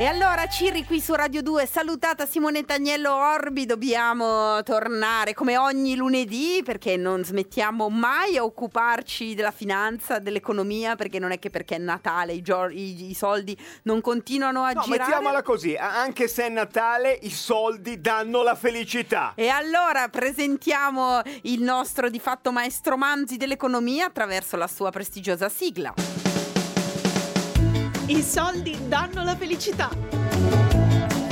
E allora Cirri qui su Radio 2, salutata Simonetta Agnello Orbi, dobbiamo tornare come ogni lunedì perché non smettiamo mai a occuparci della finanza, dell'economia, perché non è che perché è Natale i, gio- i, i soldi non continuano a No, girare. mettiamola così, anche se è Natale i soldi danno la felicità. E allora presentiamo il nostro di fatto maestro Manzi dell'economia attraverso la sua prestigiosa sigla. I soldi danno la felicità.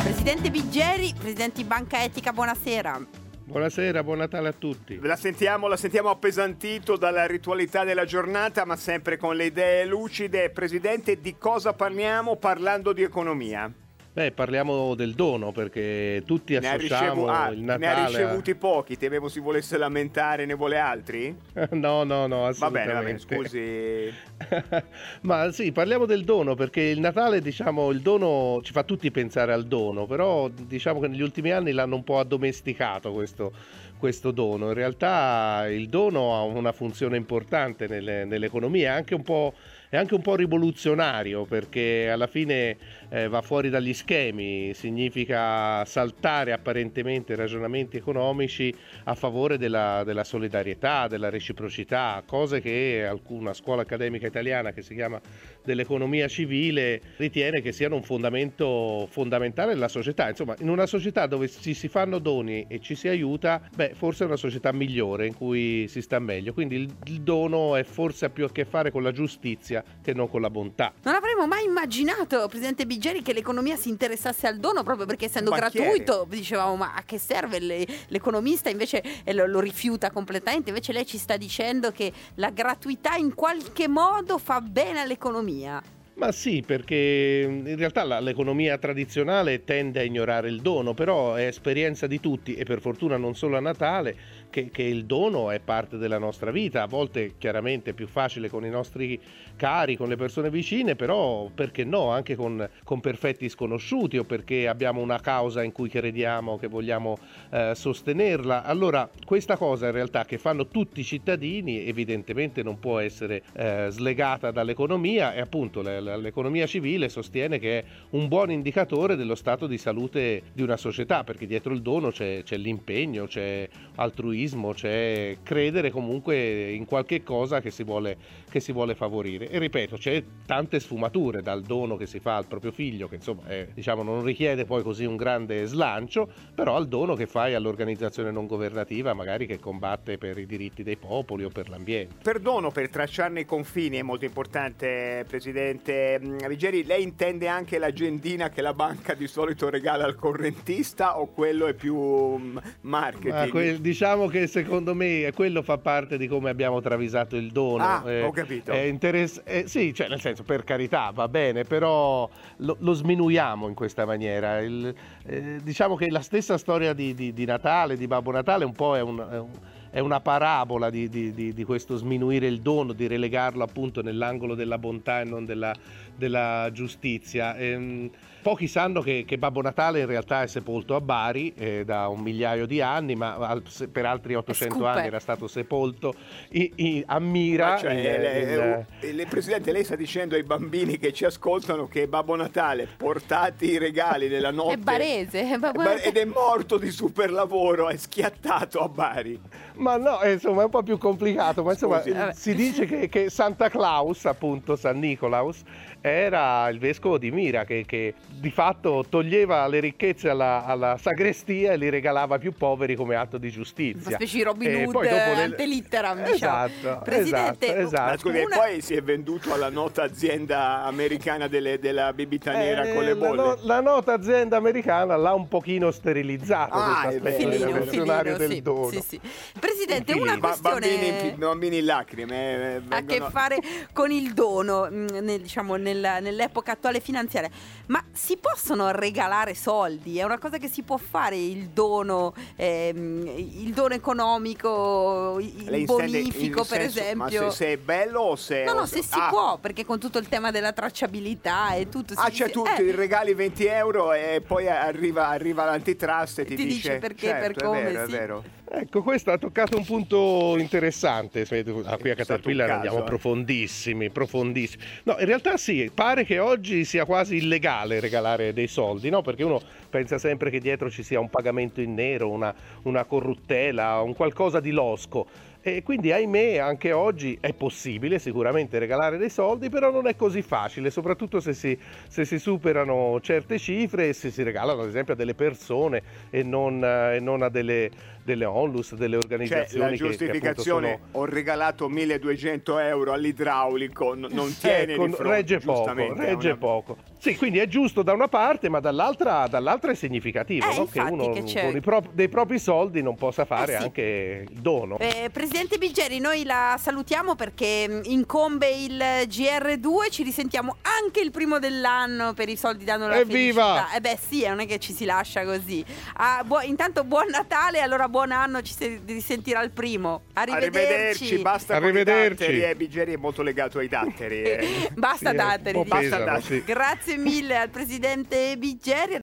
Presidente Biggeri, Presidente di Banca Etica, buonasera. Buonasera, buon Natale a tutti. La sentiamo, la sentiamo appesantito dalla ritualità della giornata, ma sempre con le idee lucide. Presidente, di cosa parliamo parlando di economia? Beh, parliamo del dono perché tutti Ne ha, associamo ricevu- ah, il ne ha Natale. ricevuti pochi, temevo si volesse lamentare, ne vuole altri? no, no, no, Va assolutamente. bene, va bene, scusi. Ma sì, parliamo del dono perché il Natale, diciamo, il dono ci fa tutti pensare al dono, però diciamo che negli ultimi anni l'hanno un po' addomesticato questo, questo dono. In realtà il dono ha una funzione importante nelle- nell'economia, è anche un po', è anche un po' rivoluzionario perché alla fine eh, va fuori dagli schemi, significa saltare apparentemente ragionamenti economici a favore della, della solidarietà, della reciprocità, cose che alcuna scuola accademica italiana che si chiama dell'economia civile ritiene che siano un fondamento fondamentale della società. Insomma, in una società dove ci si fanno doni e ci si aiuta, beh, forse è una società migliore in cui si sta meglio. Quindi il, il dono è forse ha più a che fare con la giustizia che non con la bontà. Non avremmo mai immaginato, Presidente Biggeri, che l'economia si interessasse al dono proprio perché essendo gratuito dicevamo ma a che serve Le- l'economista invece eh, lo, lo rifiuta completamente, invece lei ci sta dicendo che la gratuità in qualche modo fa bene all'economia. Ma sì, perché in realtà la- l'economia tradizionale tende a ignorare il dono, però è esperienza di tutti e per fortuna non solo a Natale che, che il dono è parte della nostra vita, a volte chiaramente è più facile con i nostri cari, con le persone vicine, però perché no, anche con, con perfetti sconosciuti o perché abbiamo una causa in cui crediamo, che vogliamo eh, sostenerla. Allora questa cosa in realtà che fanno tutti i cittadini evidentemente non può essere eh, slegata dall'economia e appunto le- le- l'economia civile sostiene che è un buon indicatore dello stato di salute di una società perché dietro il dono c'è, c'è l'impegno, c'è altruismo, c'è credere comunque in qualche cosa che si vuole, che si vuole favorire. E ripeto, c'è tante sfumature dal dono che si fa al proprio figlio, che insomma è, diciamo, non richiede poi così un grande slancio, però al dono che fai all'organizzazione non governativa, magari che combatte per i diritti dei popoli o per l'ambiente. Perdono per tracciarne i confini, è molto importante, Presidente Mm, Vigeri. Lei intende anche l'agendina che la banca di solito regala al correntista o quello è più mm, marketing? Ma que- diciamo che secondo me quello fa parte di come abbiamo travisato il dono. Ah, Eh, ho capito. Interess- eh, sì, cioè nel senso per carità va bene, però lo, lo sminuiamo in questa maniera. Il- eh, diciamo che la stessa storia di, di- di Natale, di Babbo Natale, un po' è un- è un- è una parabola di, di- di- di questo sminuire il dono, di relegarlo appunto nell'angolo della bontà e non della, della giustizia. Ehm, pochi sanno che, che Babbo Natale in realtà è sepolto a Bari eh, da un migliaio di anni, ma al- se- per altri 800 Scoop, anni eh. era stato sepolto i- i- a Mira. Ma cioè, in- lei- in- eh, le- Presidente, lei sta dicendo ai bambini che ci ascoltano che Babbo Natale portati i regali nella notte È barese, è Babbo Ba- Natale. ed è morto di super lavoro, è schiattato a Bari. Ma no, eh, insomma è un po' più complicato, ma insomma Scusi. eh, si dice che, che Santa Claus, appunto San Nicolaus, era il vescovo di Mira che, che di fatto toglieva le ricchezze alla, alla sagrestia e li regalava ai più poveri come atto di giustizia. Una specie di Robin Hood poi dopo eh, le- antelitteram, diciamo. Esatto, Presidente, esatto, esatto. Ma scusi, Una- e poi si è venduto alla nota azienda americana delle- della bibita nera Eh, con le la bolle. no- La, nota azienda americana l'ha un pochino sterilizzato Ah, questo aspetto rivoluzionario filino, del sì, dono. sì, sì. Presidente, Un una filino. Ba- questione bambini, in- bambini in lacrime. eh, ha a vengono- che fare con il dono, mh, nel- diciamo, nella- nell'epoca attuale finanziaria. Ma si possono regalare soldi? È una cosa che si può fare il dono, ehm, il dono economico, il Lei bonifico, per senso- esempio? Ma se, se è bello o se... No, no, se si ah, può, perché con tutto il tema della tracciabilità e tutto. Ah, si c'è dice- tutto, eh, i regali 20 euro e poi arriva, arriva l'antitrust e ti, Ti dice perché, certo, per come, È vero, sì. è vero. Eh, Ecco, questo ha toccato un punto interessante. Ah, qui a Caterpillar andiamo eh. profondissimi, profondissimi. No, in realtà sì, pare che oggi sia quasi illegale regalare dei soldi, no? Perché uno pensa sempre che dietro ci sia un pagamento in nero, una, una corruttela, un qualcosa di losco. E quindi, ahimè, anche oggi è possibile sicuramente regalare dei soldi, però non è così facile, soprattutto se si, se si superano certe cifre e se si regalano, ad esempio, a delle persone e non, eh, e non a delle, delle onlus, delle Cioè, organizzazioni. la che- che, giustificazione, appunto ho regalato 1200 euro all'idraulico, non sono- tiene Ecco, di fronte, regge poco, regge una- poco. Sì, quindi è giusto da una parte, ma dall'altra, dall'altra è significativo Eh, no? che uno che con i pro- dei propri soldi non possa fare Eh, sì. anche il dono. Eh, Presidente Biggeri, noi la salutiamo perché mh, incombe il GR2, ci risentiamo anche il primo dell'anno per i soldi danno la Evviva! felicità. Eh beh sì, non è che ci si lascia così. Ah, buo- intanto buon Natale, allora buon anno, ci si risentirà il primo. Arrivederci. Arrivederci, basta Arrivederci. con i datteri, eh, Biggeri è molto legato ai datteri. eh. Basta Sì, datteri. un po' dice. pesano, sì. Grazie mille al Presidente Biggeri.